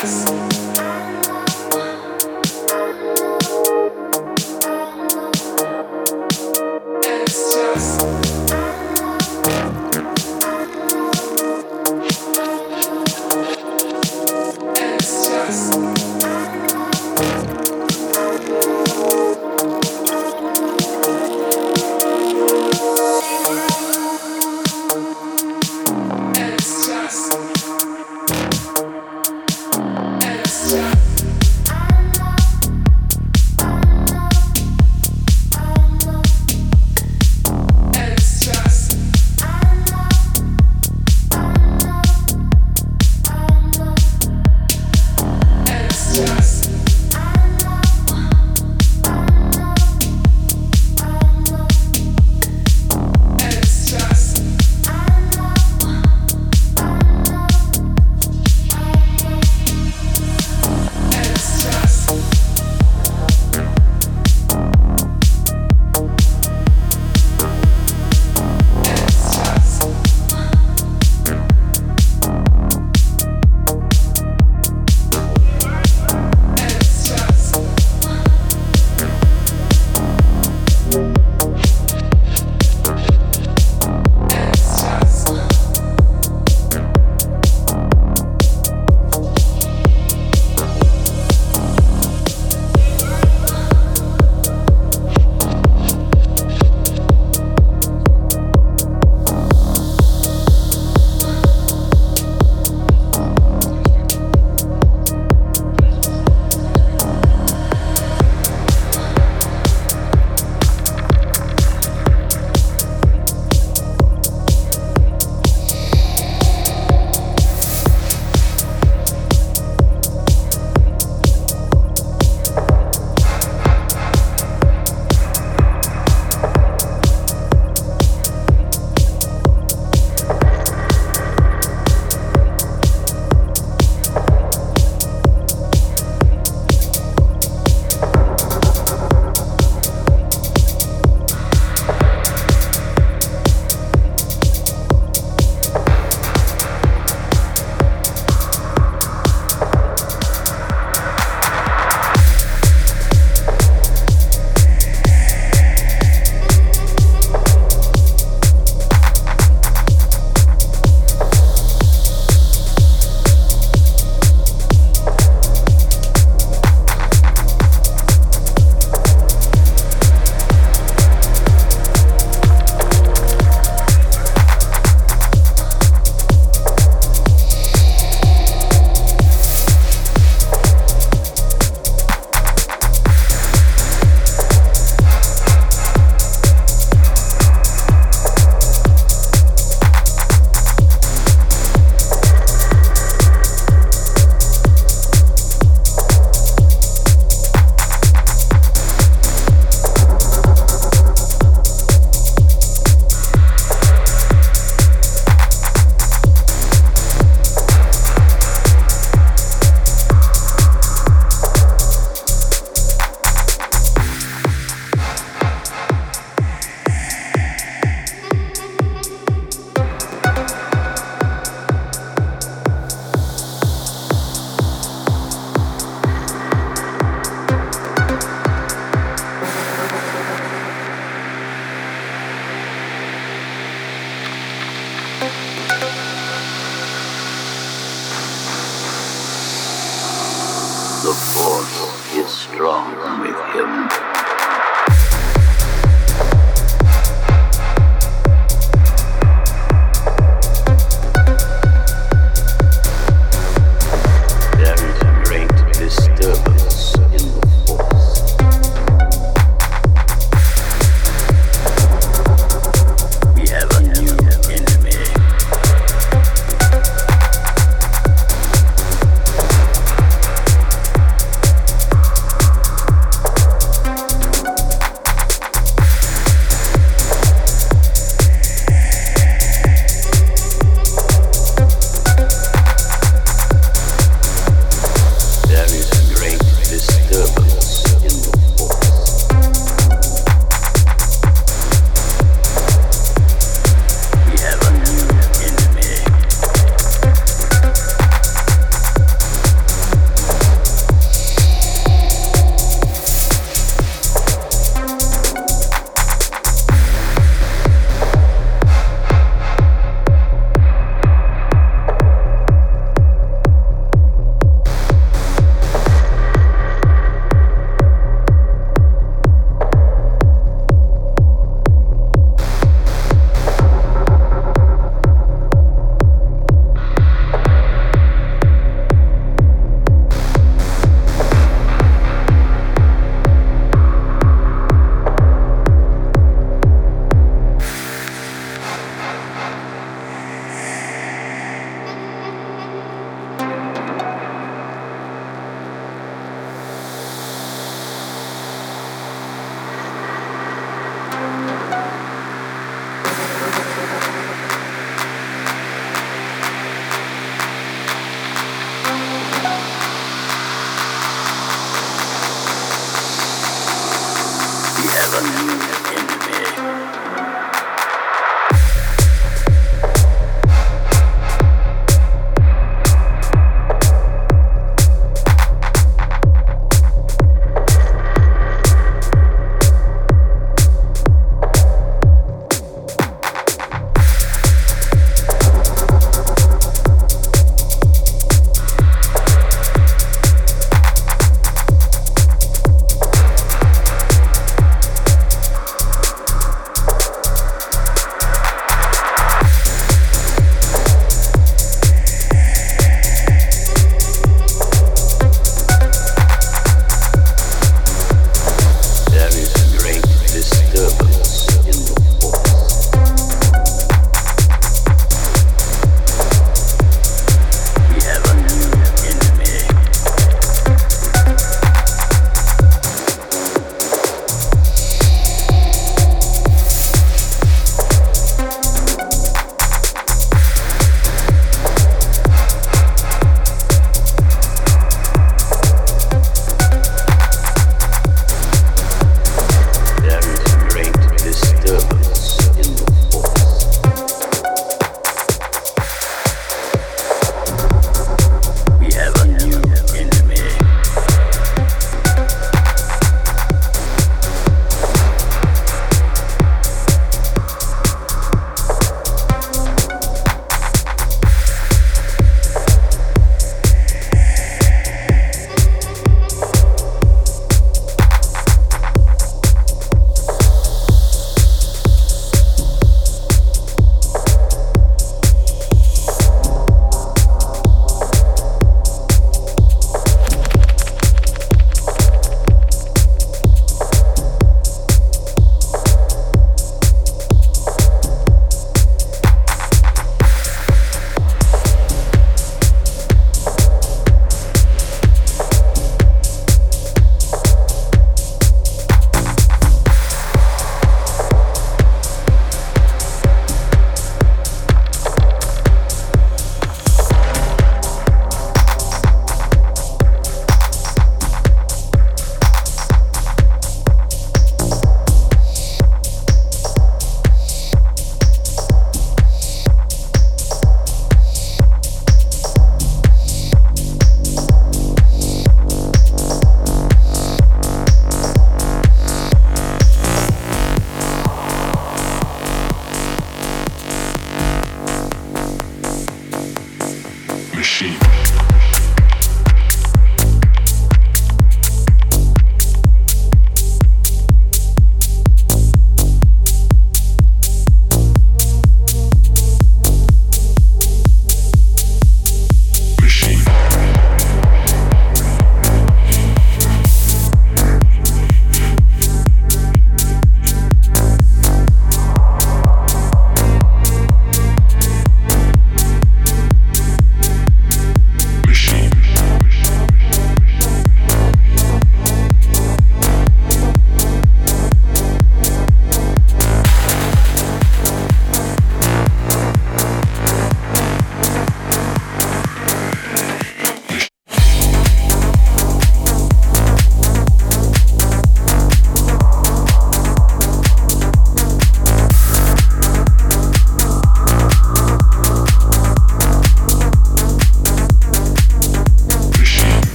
And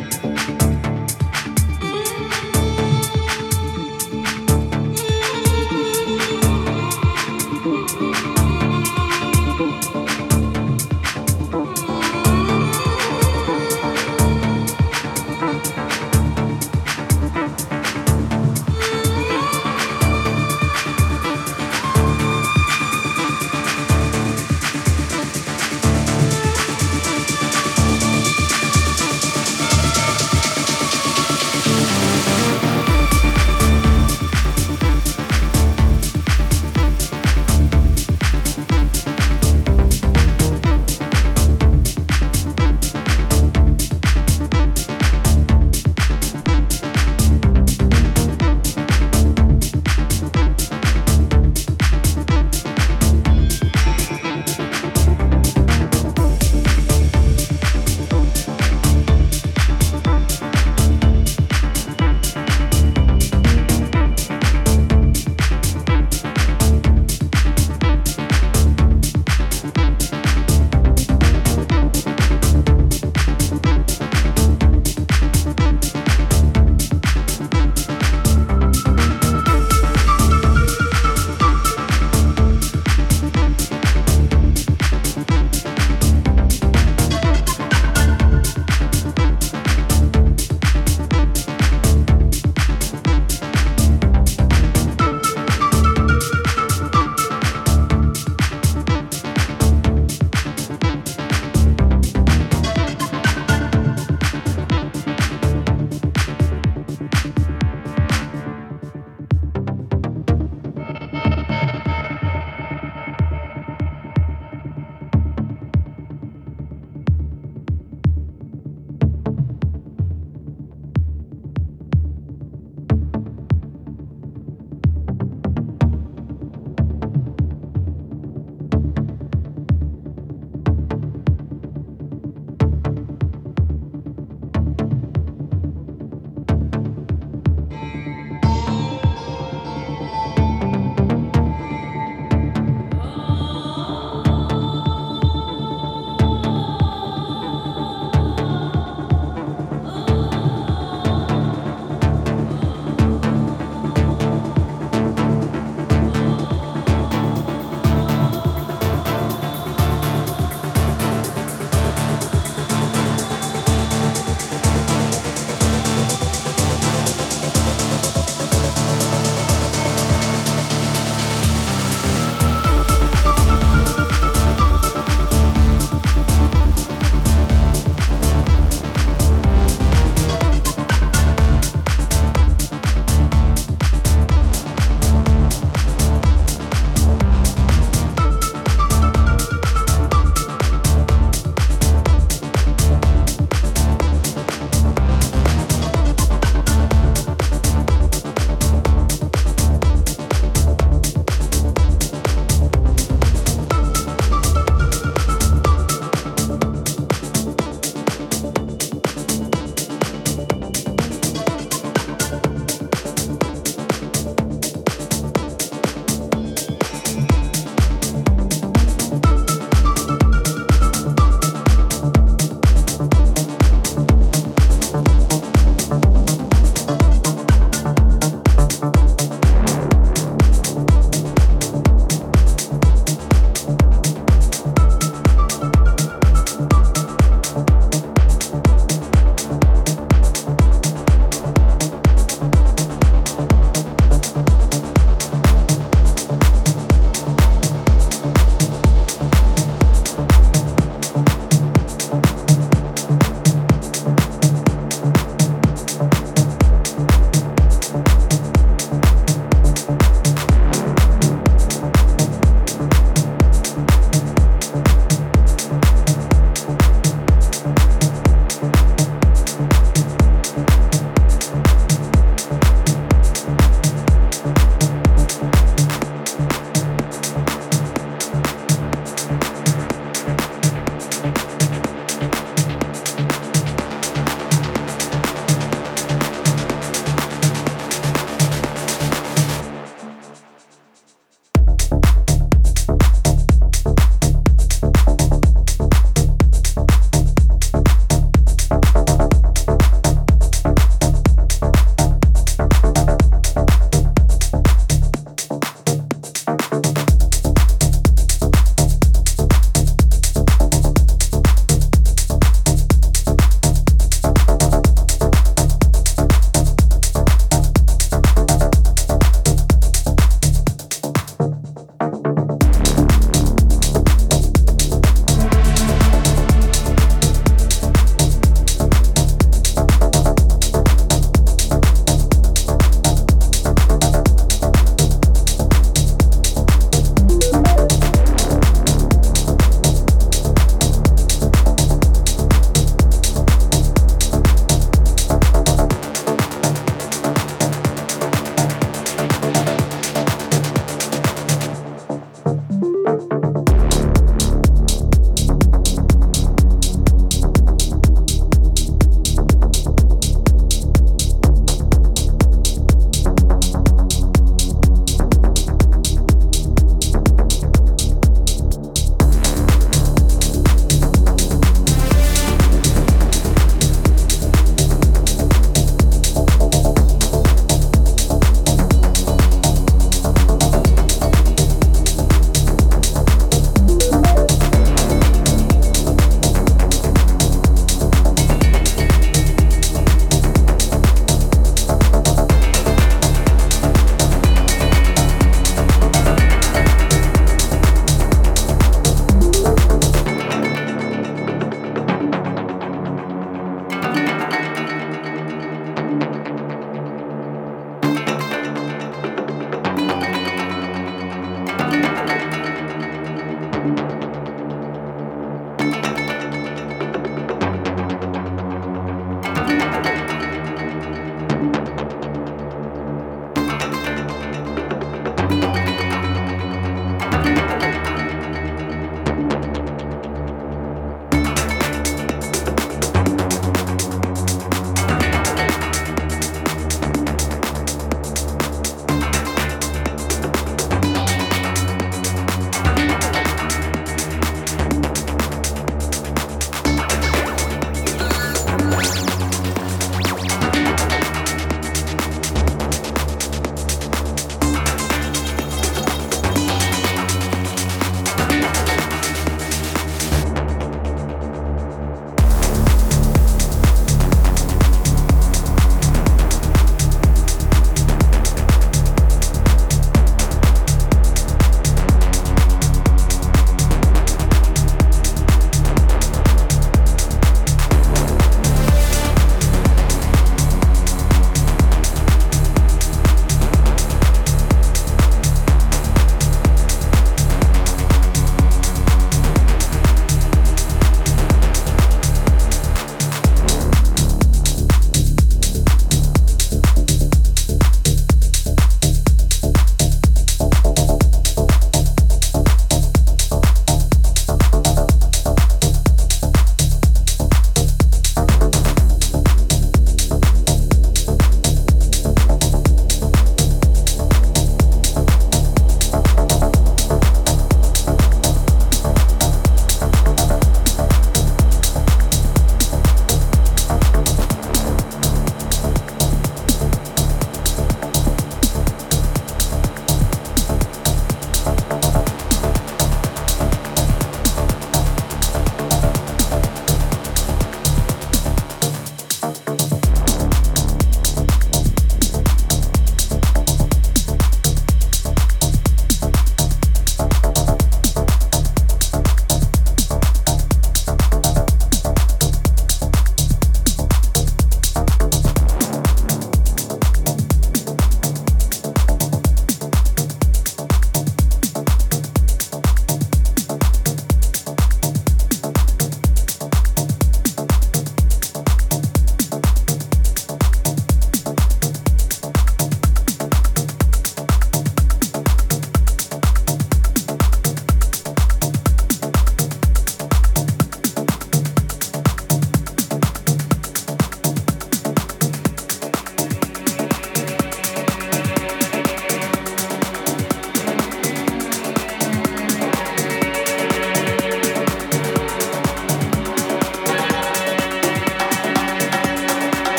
people.